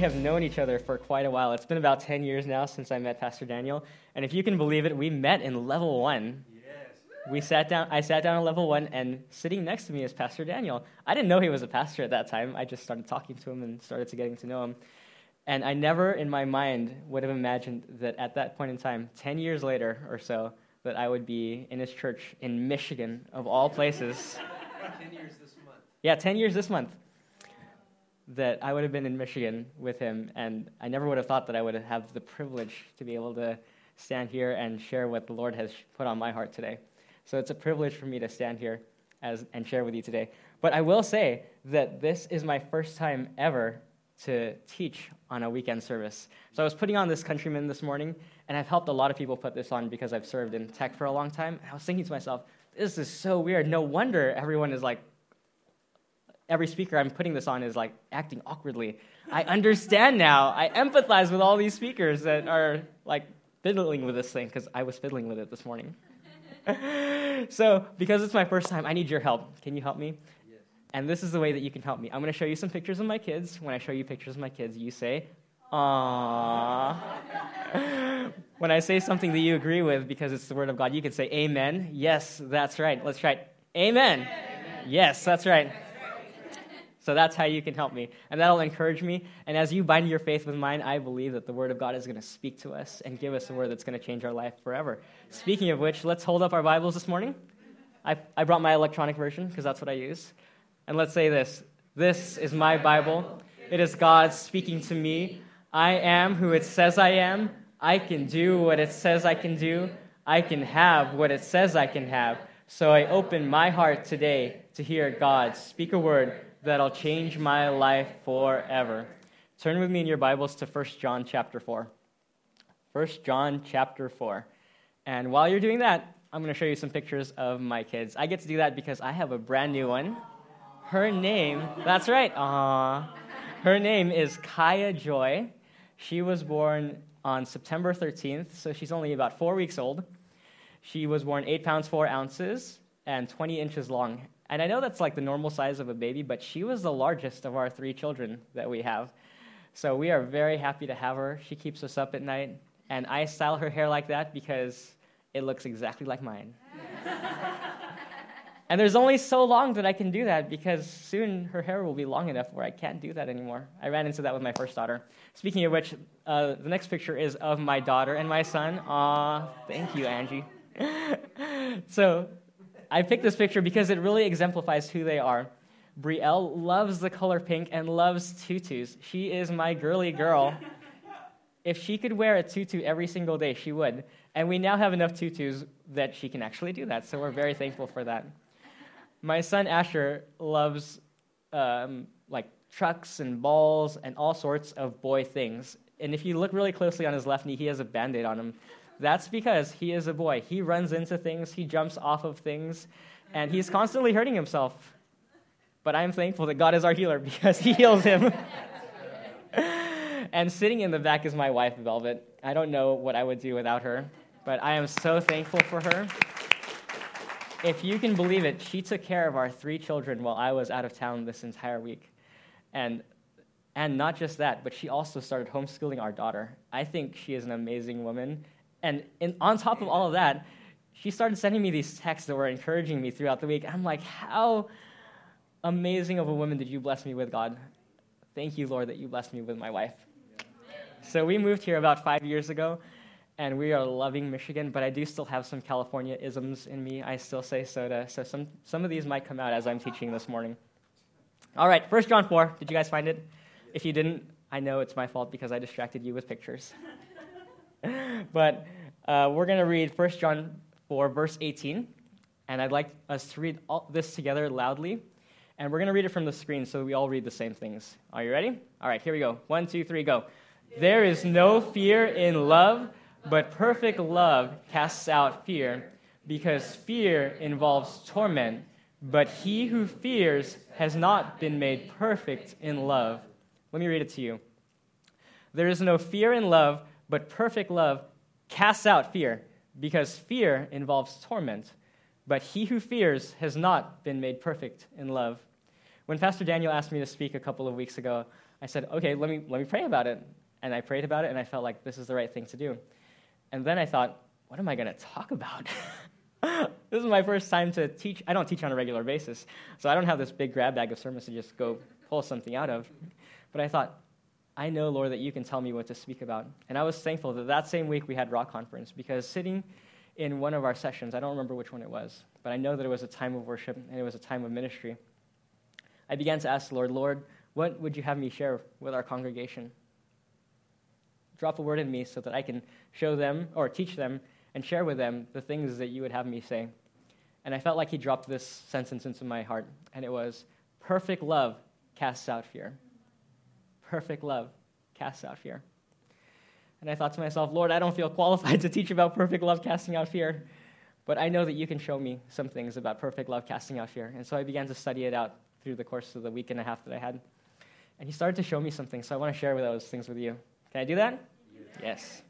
have known each other for quite a while. It's been about 10 years now since I met Pastor Daniel. And if you can believe it, we met in level one. We sat down, I sat down on level one, and sitting next to me is Pastor Daniel. I didn't know he was a pastor at that time. I just started talking to him and started to getting to know him. And I never in my mind would have imagined that at that point in time, 10 years later or so, that I would be in his church in Michigan, of all places. 10 years this month. Yeah, 10 years this month that I would have been in Michigan with him, and I never would have thought that I would have the privilege to be able to stand here and share what the Lord has put on my heart today. So it's a privilege for me to stand here as, and share with you today. But I will say that this is my first time ever to teach on a weekend service. So I was putting on this countryman this morning, and I've helped a lot of people put this on because I've served in tech for a long time. And I was thinking to myself, this is so weird. No wonder everyone is like every speaker I'm putting this on is like acting awkwardly. I understand now. I empathize with all these speakers that are like fiddling with this thing because I was fiddling with it this morning. so, because it's my first time, I need your help. Can you help me? Yes. And this is the way that you can help me. I'm going to show you some pictures of my kids. When I show you pictures of my kids, you say, Aww. when I say something that you agree with because it's the Word of God, you can say, Amen. Yes, that's right. Let's try it. Amen. Amen. Yes, that's right. So that's how you can help me. And that'll encourage me. And as you bind your faith with mine, I believe that the Word of God is going to speak to us and give us a word that's going to change our life forever. Speaking of which, let's hold up our Bibles this morning. I, I brought my electronic version because that's what I use. And let's say this This is my Bible. It is God speaking to me. I am who it says I am. I can do what it says I can do. I can have what it says I can have. So I open my heart today to hear God speak a word that'll change my life forever. Turn with me in your Bibles to 1 John chapter 4. 1 John chapter 4. And while you're doing that, I'm going to show you some pictures of my kids. I get to do that because I have a brand new one. Her name, that's right, uh, her name is Kaya Joy. She was born on September 13th, so she's only about four weeks old. She was born 8 pounds 4 ounces and 20 inches long. And I know that's like the normal size of a baby, but she was the largest of our three children that we have. So we are very happy to have her. She keeps us up at night. And I style her hair like that because it looks exactly like mine. and there's only so long that I can do that because soon her hair will be long enough where I can't do that anymore. I ran into that with my first daughter. Speaking of which, uh, the next picture is of my daughter and my son. Aw, thank you, Angie. so I picked this picture because it really exemplifies who they are. Brielle loves the color pink and loves tutus. She is my girly girl. if she could wear a tutu every single day, she would. And we now have enough tutus that she can actually do that, so we're very thankful for that. My son Asher loves um, like trucks and balls and all sorts of boy things. And if you look really closely on his left knee, he has a band aid on him. That's because he is a boy. He runs into things, he jumps off of things, and he's constantly hurting himself. But I'm thankful that God is our healer because he heals him. and sitting in the back is my wife, Velvet. I don't know what I would do without her, but I am so thankful for her. If you can believe it, she took care of our three children while I was out of town this entire week. And and not just that, but she also started homeschooling our daughter. I think she is an amazing woman, and in, on top of all of that, she started sending me these texts that were encouraging me throughout the week. I'm like, how amazing of a woman did you bless me with, God? Thank you, Lord, that you blessed me with my wife. So we moved here about five years ago, and we are loving Michigan, but I do still have some California isms in me. I still say soda, so some, some of these might come out as I'm teaching this morning. All right, 1 John 4. Did you guys find it? If you didn't, I know it's my fault because I distracted you with pictures. but uh, we're going to read 1 John 4, verse 18. And I'd like us to read all this together loudly. And we're going to read it from the screen so we all read the same things. Are you ready? All right, here we go. One, two, three, go. There is no fear in love, but perfect love casts out fear, because fear involves torment. But he who fears has not been made perfect in love. Let me read it to you. There is no fear in love, but perfect love casts out fear, because fear involves torment. But he who fears has not been made perfect in love. when Pastor Daniel asked me to speak a couple of weeks ago, I said, okay, let me, let me pray about it. And I prayed about it, and I felt like this is the right thing to do. And then I thought, what am I going to talk about? this is my first time to teach. I don't teach on a regular basis, so I don't have this big grab bag of sermons to just go pull something out of. But I thought, I know, Lord, that you can tell me what to speak about. And I was thankful that that same week we had Rock Conference because sitting in one of our sessions, I don't remember which one it was, but I know that it was a time of worship and it was a time of ministry. I began to ask the Lord, Lord, what would you have me share with our congregation? Drop a word in me so that I can show them or teach them and share with them the things that you would have me say. And I felt like he dropped this sentence into my heart, and it was perfect love casts out fear. Perfect love casts out fear. And I thought to myself, Lord, I don't feel qualified to teach about perfect love casting out fear, but I know that you can show me some things about perfect love casting out fear. And so I began to study it out through the course of the week and a half that I had. And he started to show me something, so I want to share those things with you. Can I do that? Yes. yes.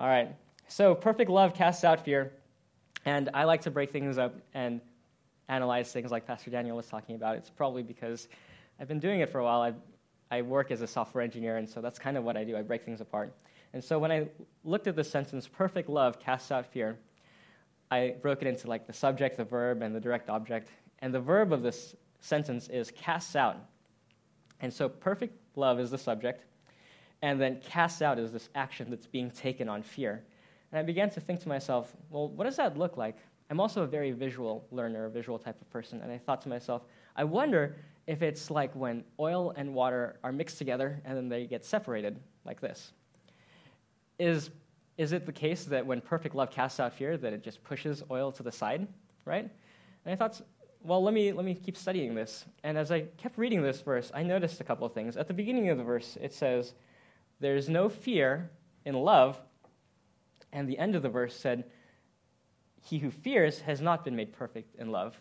All right. So, perfect love casts out fear. And I like to break things up and analyze things like Pastor Daniel was talking about. It's probably because I've been doing it for a while. I, I work as a software engineer, and so that's kind of what I do. I break things apart. And so when I looked at the sentence, perfect love casts out fear, I broke it into like the subject, the verb, and the direct object. And the verb of this sentence is casts out. And so perfect love is the subject, and then casts out is this action that's being taken on fear. And I began to think to myself, well, what does that look like? I'm also a very visual learner, a visual type of person, and I thought to myself, I wonder if it's like when oil and water are mixed together and then they get separated like this. Is, is it the case that when perfect love casts out fear, that it just pushes oil to the side, right? And I thought, well, let me, let me keep studying this. And as I kept reading this verse, I noticed a couple of things. At the beginning of the verse, it says, There's no fear in love. And the end of the verse said, He who fears has not been made perfect in love.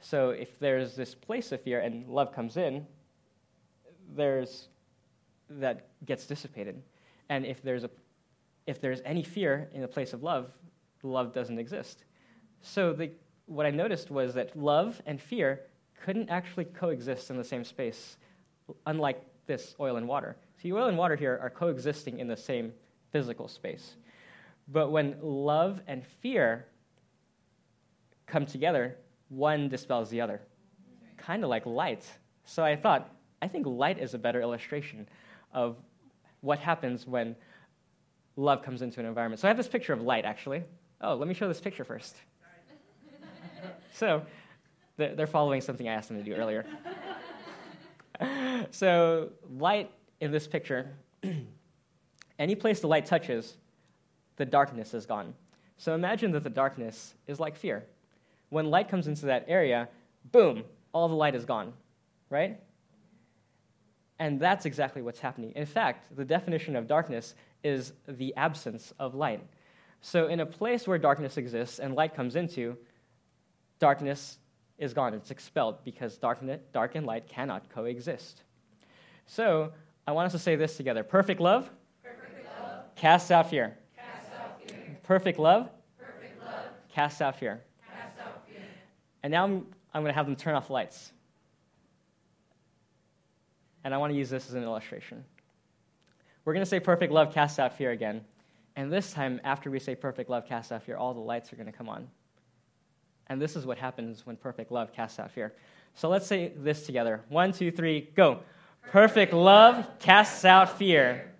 So if there's this place of fear and love comes in, there's that gets dissipated. And if there's a if there's any fear in the place of love, love doesn't exist. So the what I noticed was that love and fear couldn't actually coexist in the same space, unlike this oil and water. See, oil and water here are coexisting in the same physical space. But when love and fear come together, one dispels the other, kind of like light. So I thought, I think light is a better illustration of what happens when love comes into an environment. So I have this picture of light, actually. Oh, let me show this picture first. So they're following something I asked them to do earlier. so, light in this picture, any place the light touches, the darkness is gone. So, imagine that the darkness is like fear. When light comes into that area, boom, all the light is gone, right? And that's exactly what's happening. In fact, the definition of darkness is the absence of light. So, in a place where darkness exists and light comes into, darkness is gone. It's expelled because darkness, dark and light cannot coexist. So I want us to say this together. Perfect love, Perfect love. casts out fear. out fear. Perfect love, Perfect love. Casts, out fear. And now I'm, I'm going to have them turn off lights. And I want to use this as an illustration. We're going to say perfect love casts out fear again. And this time, after we say perfect love casts out fear, all the lights are going to come on. And this is what happens when perfect love casts out fear. So let's say this together. One, two, three, go. Perfect love casts out fear.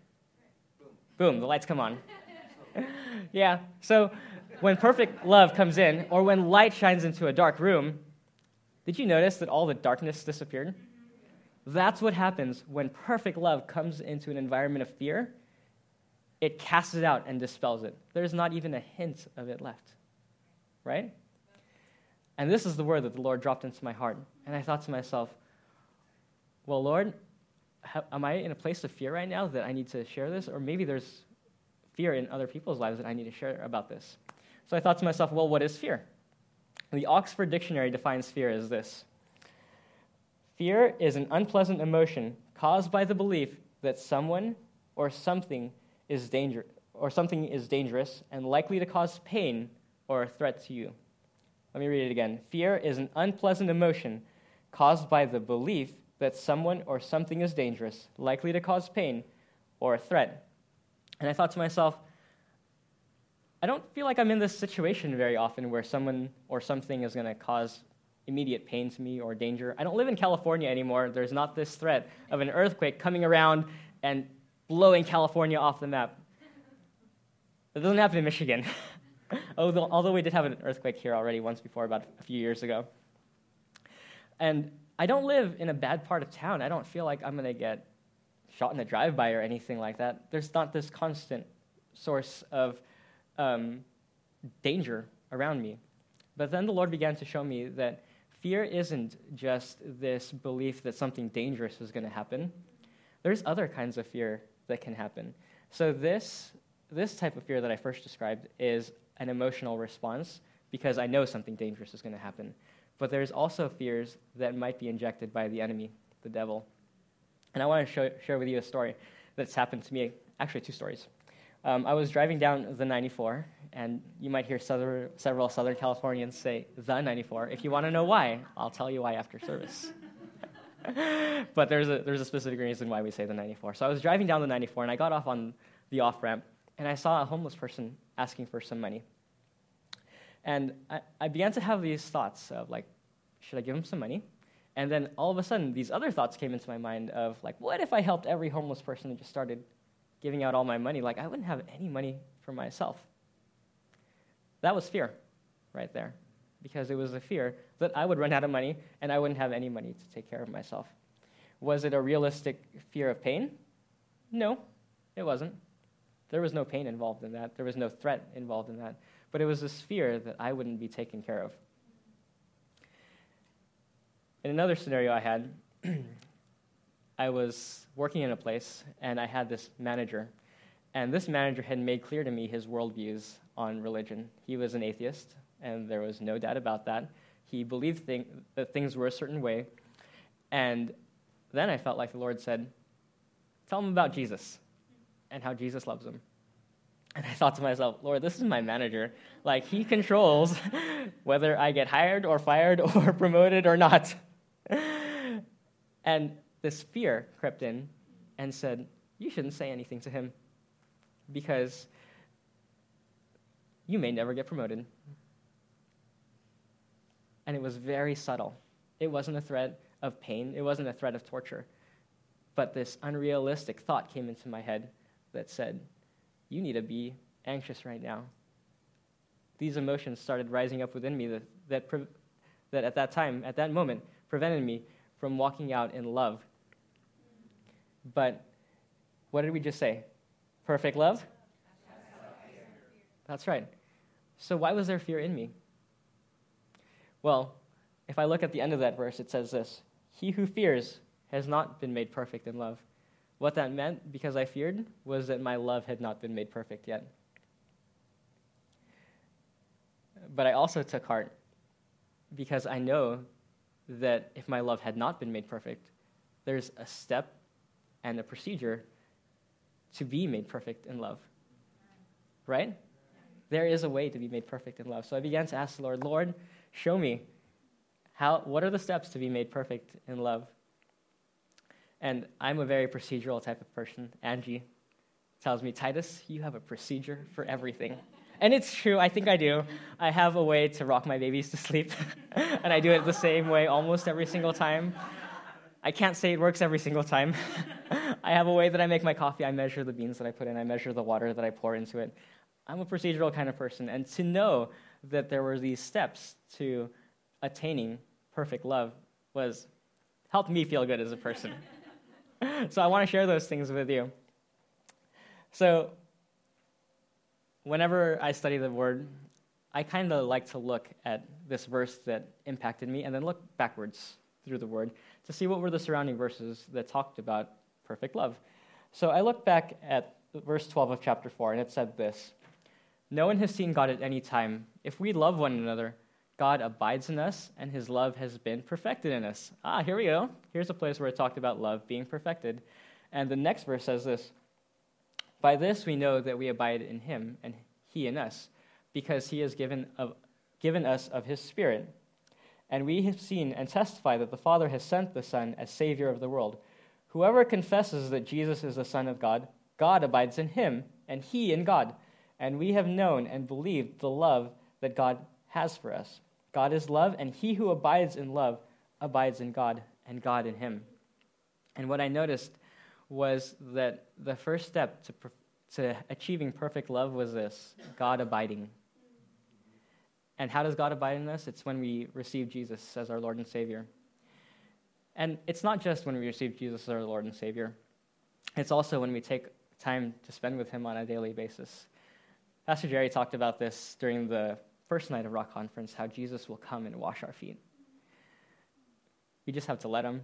Boom, the lights come on. yeah, so when perfect love comes in, or when light shines into a dark room, did you notice that all the darkness disappeared? That's what happens when perfect love comes into an environment of fear. It casts it out and dispels it. There's not even a hint of it left. Right? And this is the word that the Lord dropped into my heart. And I thought to myself, well, Lord, am I in a place of fear right now that I need to share this? Or maybe there's fear in other people's lives that I need to share about this. So I thought to myself, well, what is fear? The Oxford Dictionary defines fear as this Fear is an unpleasant emotion caused by the belief that someone or something is danger or something is dangerous and likely to cause pain or a threat to you. Let me read it again. Fear is an unpleasant emotion caused by the belief that someone or something is dangerous, likely to cause pain, or a threat. And I thought to myself, I don't feel like I'm in this situation very often where someone or something is going to cause immediate pain to me or danger. I don't live in California anymore. There's not this threat of an earthquake coming around and blowing California off the map. It doesn't happen in Michigan. although, although we did have an earthquake here already once before, about a few years ago. And I don't live in a bad part of town. I don't feel like I'm going to get shot in a drive by or anything like that. There's not this constant source of um, danger around me. But then the Lord began to show me that fear isn't just this belief that something dangerous is going to happen. There's other kinds of fear that can happen. So this this type of fear that I first described is an emotional response because I know something dangerous is going to happen. But there's also fears that might be injected by the enemy, the devil. And I want to show, share with you a story that's happened to me, actually, two stories. Um, I was driving down the 94, and you might hear several Southern Californians say the 94. If you want to know why, I'll tell you why after service. but there's a, there's a specific reason why we say the 94. So I was driving down the 94, and I got off on the off ramp, and I saw a homeless person asking for some money. And I, I began to have these thoughts of, like, should I give him some money? And then all of a sudden, these other thoughts came into my mind of, like, what if I helped every homeless person and just started giving out all my money? Like, I wouldn't have any money for myself. That was fear right there, because it was a fear that I would run out of money and I wouldn't have any money to take care of myself. Was it a realistic fear of pain? No, it wasn't. There was no pain involved in that, there was no threat involved in that. But it was this fear that I wouldn't be taken care of. In another scenario I had, I was working in a place and I had this manager. And this manager had made clear to me his worldviews on religion. He was an atheist, and there was no doubt about that. He believed thing, that things were a certain way. And then I felt like the Lord said, Tell him about Jesus and how Jesus loves him. And I thought to myself, Lord, this is my manager. Like, he controls whether I get hired or fired or promoted or not. and this fear crept in and said, You shouldn't say anything to him because you may never get promoted. And it was very subtle. It wasn't a threat of pain, it wasn't a threat of torture. But this unrealistic thought came into my head that said, You need to be anxious right now. These emotions started rising up within me that, that, that at that time, at that moment, prevented me from walking out in love. But what did we just say? Perfect love? That's right. So, why was there fear in me? Well, if I look at the end of that verse, it says this He who fears has not been made perfect in love. What that meant, because I feared, was that my love had not been made perfect yet. But I also took heart because I know that if my love had not been made perfect, there's a step and a procedure to be made perfect in love. Right? There is a way to be made perfect in love. So I began to ask the Lord, Lord, show me how, what are the steps to be made perfect in love? And I'm a very procedural type of person. Angie tells me, Titus, you have a procedure for everything. And it's true, I think I do. I have a way to rock my babies to sleep, and I do it the same way almost every single time. I can't say it works every single time. I have a way that I make my coffee. I measure the beans that I put in, I measure the water that I pour into it. I'm a procedural kind of person. And to know that there were these steps to attaining perfect love was helped me feel good as a person. so I want to share those things with you. So, whenever I study the word, I kind of like to look at this verse that impacted me and then look backwards through the word to see what were the surrounding verses that talked about perfect love. So I looked back at verse 12 of chapter 4, and it said this No one has seen God at any time. If we love one another, God abides in us, and his love has been perfected in us. Ah, here we go. Here's a place where it talked about love being perfected. And the next verse says this By this we know that we abide in him, and he in us, because he has given, of, given us of his Spirit. And we have seen and testify that the Father has sent the Son as Savior of the world. Whoever confesses that Jesus is the Son of God, God abides in him, and he in God. And we have known and believed the love that God has for us. God is love, and he who abides in love abides in God, and God in him. And what I noticed was that the first step to, to achieving perfect love was this God abiding. And how does God abide in us? It's when we receive Jesus as our Lord and Savior. And it's not just when we receive Jesus as our Lord and Savior, it's also when we take time to spend with Him on a daily basis. Pastor Jerry talked about this during the first night of Rock Conference how Jesus will come and wash our feet. We just have to let Him.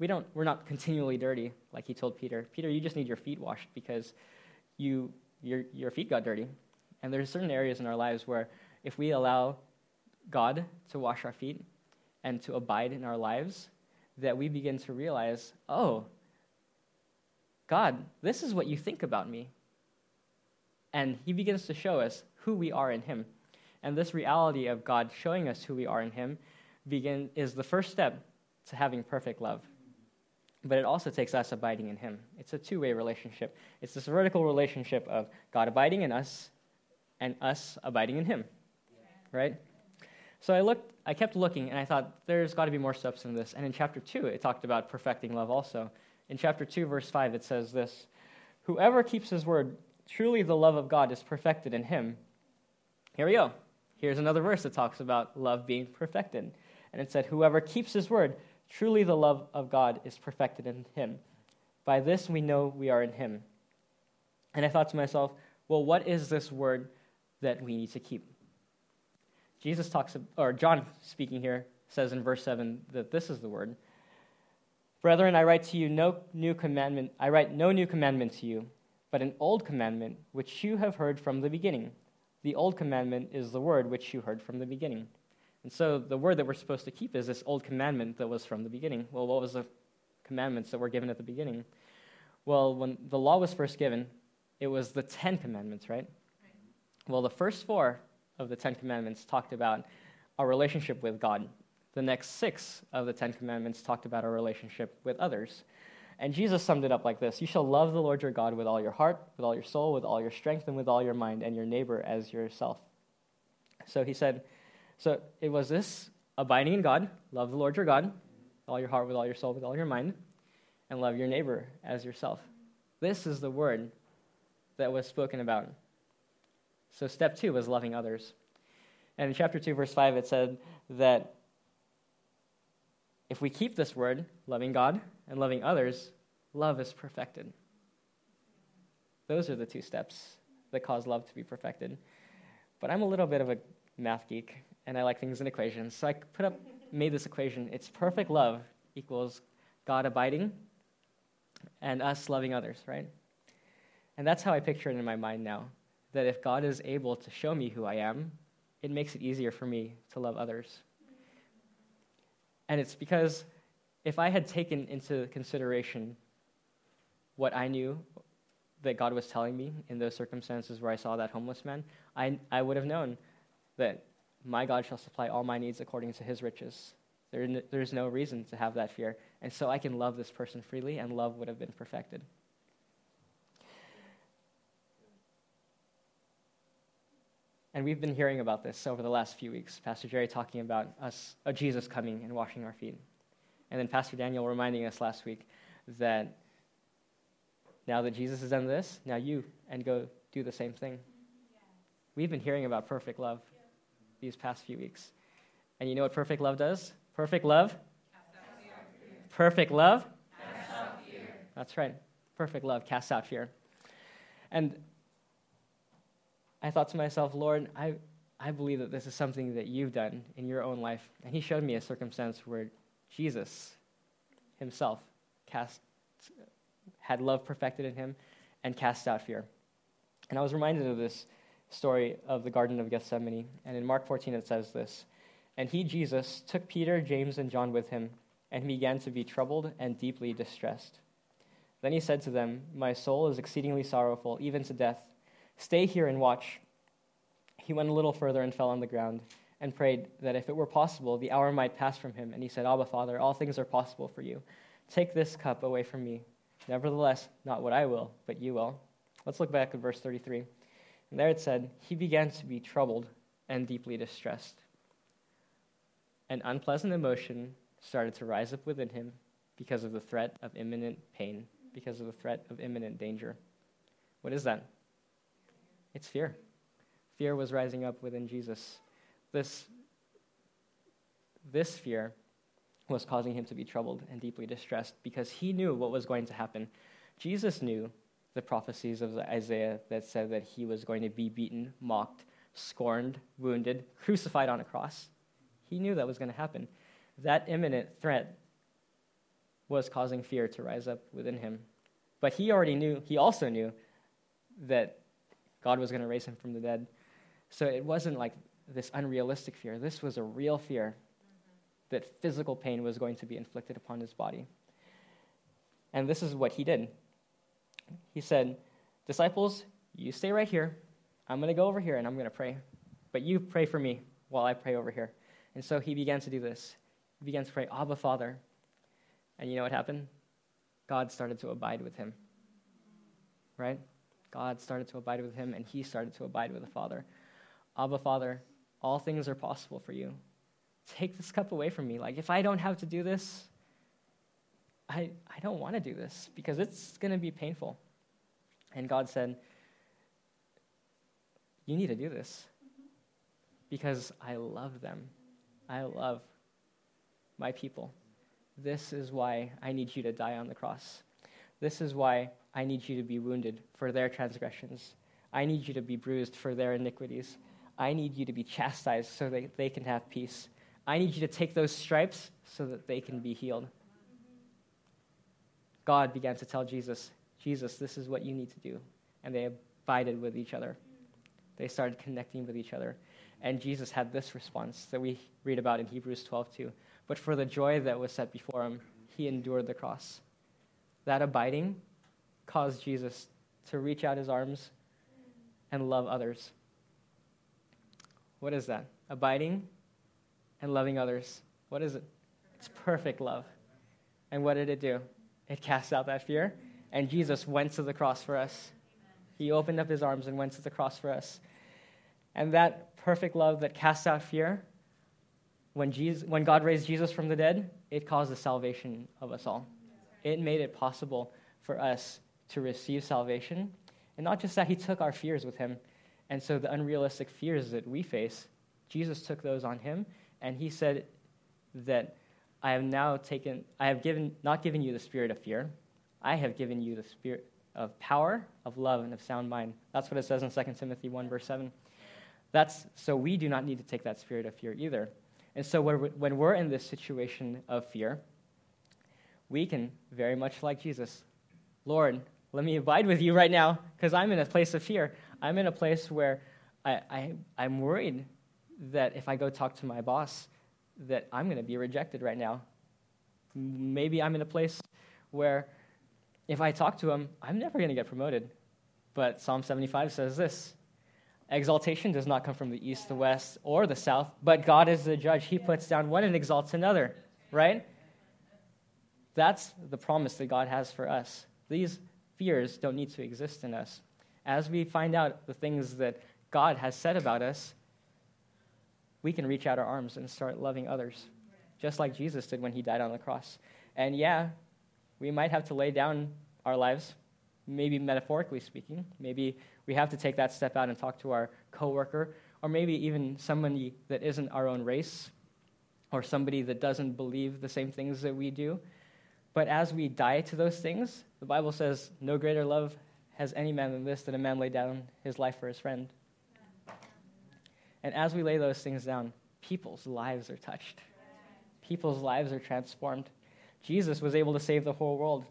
We don't, we're not continually dirty, like He told Peter. Peter, you just need your feet washed because you, your, your feet got dirty. And there's certain areas in our lives where if we allow God to wash our feet and to abide in our lives, that we begin to realize, oh, God, this is what you think about me. And He begins to show us who we are in Him. And this reality of God showing us who we are in Him begin, is the first step to having perfect love. But it also takes us abiding in Him. It's a two way relationship. It's this vertical relationship of God abiding in us and us abiding in Him right? So I looked, I kept looking, and I thought there's got to be more steps in this. And in chapter two, it talked about perfecting love also. In chapter two, verse five, it says this: "Whoever keeps his word, truly the love of God is perfected in him." Here we go. Here's another verse that talks about love being perfected, and it said, "Whoever keeps his word, truly the love of God is perfected in him. By this we know we are in him." And I thought to myself, well, what is this word that we need to keep? Jesus talks, or John speaking here, says in verse 7 that this is the word. Brethren, I write to you no new commandment, I write no new commandment to you, but an old commandment which you have heard from the beginning. The old commandment is the word which you heard from the beginning. And so the word that we're supposed to keep is this old commandment that was from the beginning. Well, what was the commandments that were given at the beginning? Well, when the law was first given, it was the Ten Commandments, right? Well, the first four of the Ten Commandments talked about our relationship with God. The next six of the Ten Commandments talked about our relationship with others. And Jesus summed it up like this You shall love the Lord your God with all your heart, with all your soul, with all your strength, and with all your mind, and your neighbor as yourself. So he said, So it was this abiding in God, love the Lord your God, with all your heart, with all your soul, with all your mind, and love your neighbor as yourself. This is the word that was spoken about so, step two was loving others. And in chapter 2, verse 5, it said that if we keep this word, loving God and loving others, love is perfected. Those are the two steps that cause love to be perfected. But I'm a little bit of a math geek, and I like things in equations. So I put up, made this equation. It's perfect love equals God abiding and us loving others, right? And that's how I picture it in my mind now that if God is able to show me who I am, it makes it easier for me to love others. And it's because if I had taken into consideration what I knew that God was telling me in those circumstances where I saw that homeless man, I, I would have known that my God shall supply all my needs according to his riches. There, there's no reason to have that fear. And so I can love this person freely, and love would have been perfected. And we've been hearing about this over the last few weeks. Pastor Jerry talking about us, uh, Jesus coming and washing our feet. And then Pastor Daniel reminding us last week that now that Jesus has done this, now you and go do the same thing. We've been hearing about perfect love these past few weeks. And you know what perfect love does? Perfect love? Perfect love? That's right. Perfect love casts out fear. And I thought to myself, Lord, I, I believe that this is something that you've done in your own life. And he showed me a circumstance where Jesus himself cast, had love perfected in him and cast out fear. And I was reminded of this story of the Garden of Gethsemane. And in Mark 14, it says this And he, Jesus, took Peter, James, and John with him, and began to be troubled and deeply distressed. Then he said to them, My soul is exceedingly sorrowful, even to death. Stay here and watch. He went a little further and fell on the ground and prayed that if it were possible, the hour might pass from him. And he said, Abba, Father, all things are possible for you. Take this cup away from me. Nevertheless, not what I will, but you will. Let's look back at verse 33. And there it said, He began to be troubled and deeply distressed. An unpleasant emotion started to rise up within him because of the threat of imminent pain, because of the threat of imminent danger. What is that? It's fear. Fear was rising up within Jesus. This, this fear was causing him to be troubled and deeply distressed because he knew what was going to happen. Jesus knew the prophecies of Isaiah that said that he was going to be beaten, mocked, scorned, wounded, crucified on a cross. He knew that was going to happen. That imminent threat was causing fear to rise up within him. But he already knew, he also knew that God was going to raise him from the dead. So it wasn't like this unrealistic fear. This was a real fear that physical pain was going to be inflicted upon his body. And this is what he did. He said, Disciples, you stay right here. I'm going to go over here and I'm going to pray. But you pray for me while I pray over here. And so he began to do this. He began to pray, Abba, Father. And you know what happened? God started to abide with him. Right? God started to abide with him, and he started to abide with the Father. Abba, Father, all things are possible for you. Take this cup away from me. Like, if I don't have to do this, I, I don't want to do this because it's going to be painful. And God said, You need to do this because I love them. I love my people. This is why I need you to die on the cross. This is why I need you to be wounded for their transgressions. I need you to be bruised for their iniquities. I need you to be chastised so that they can have peace. I need you to take those stripes so that they can be healed. God began to tell Jesus, Jesus, this is what you need to do. And they abided with each other. They started connecting with each other. And Jesus had this response that we read about in Hebrews 12 too. But for the joy that was set before him, he endured the cross. That abiding caused Jesus to reach out his arms and love others. What is that? Abiding and loving others. What is it? It's perfect love. And what did it do? It cast out that fear. And Jesus went to the cross for us. He opened up his arms and went to the cross for us. And that perfect love that casts out fear, when, Jesus, when God raised Jesus from the dead, it caused the salvation of us all. It made it possible for us to receive salvation. And not just that, he took our fears with him. And so the unrealistic fears that we face, Jesus took those on him, and he said that I have now taken, I have given, not given you the spirit of fear, I have given you the spirit of power, of love, and of sound mind. That's what it says in 2 Timothy 1, verse 7. That's, so we do not need to take that spirit of fear either. And so when we're in this situation of fear, we can very much like Jesus, Lord, let me abide with you right now because I'm in a place of fear. I'm in a place where I, I, I'm worried that if I go talk to my boss, that I'm going to be rejected right now. Maybe I'm in a place where if I talk to him, I'm never going to get promoted. But Psalm 75 says this Exaltation does not come from the east, the west, or the south, but God is the judge. He puts down one and exalts another, right? That's the promise that God has for us. These fears don't need to exist in us. As we find out the things that God has said about us, we can reach out our arms and start loving others, just like Jesus did when he died on the cross. And yeah, we might have to lay down our lives, maybe metaphorically speaking. Maybe we have to take that step out and talk to our coworker, or maybe even somebody that isn't our own race, or somebody that doesn't believe the same things that we do. But as we die to those things, the Bible says, No greater love has any man than this, that a man lay down his life for his friend. And as we lay those things down, people's lives are touched, people's lives are transformed. Jesus was able to save the whole world.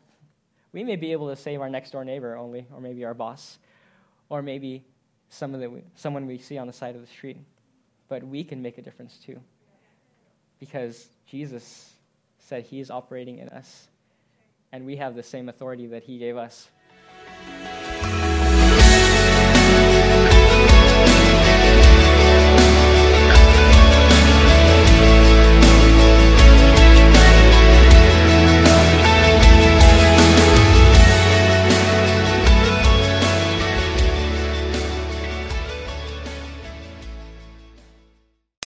We may be able to save our next door neighbor only, or maybe our boss, or maybe someone, we, someone we see on the side of the street. But we can make a difference too. Because Jesus said he is operating in us and we have the same authority that he gave us